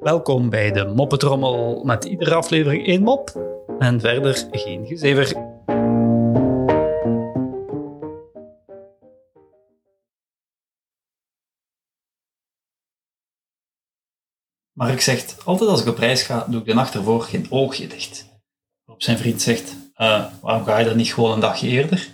Welkom bij de Moppetrommel met iedere aflevering één mop en verder geen gezever. Mark zegt, altijd als ik op reis ga, doe ik de nacht ervoor geen oogje dicht. Waarop zijn vriend zegt, "Eh, waarom ga je dan niet gewoon een dagje eerder?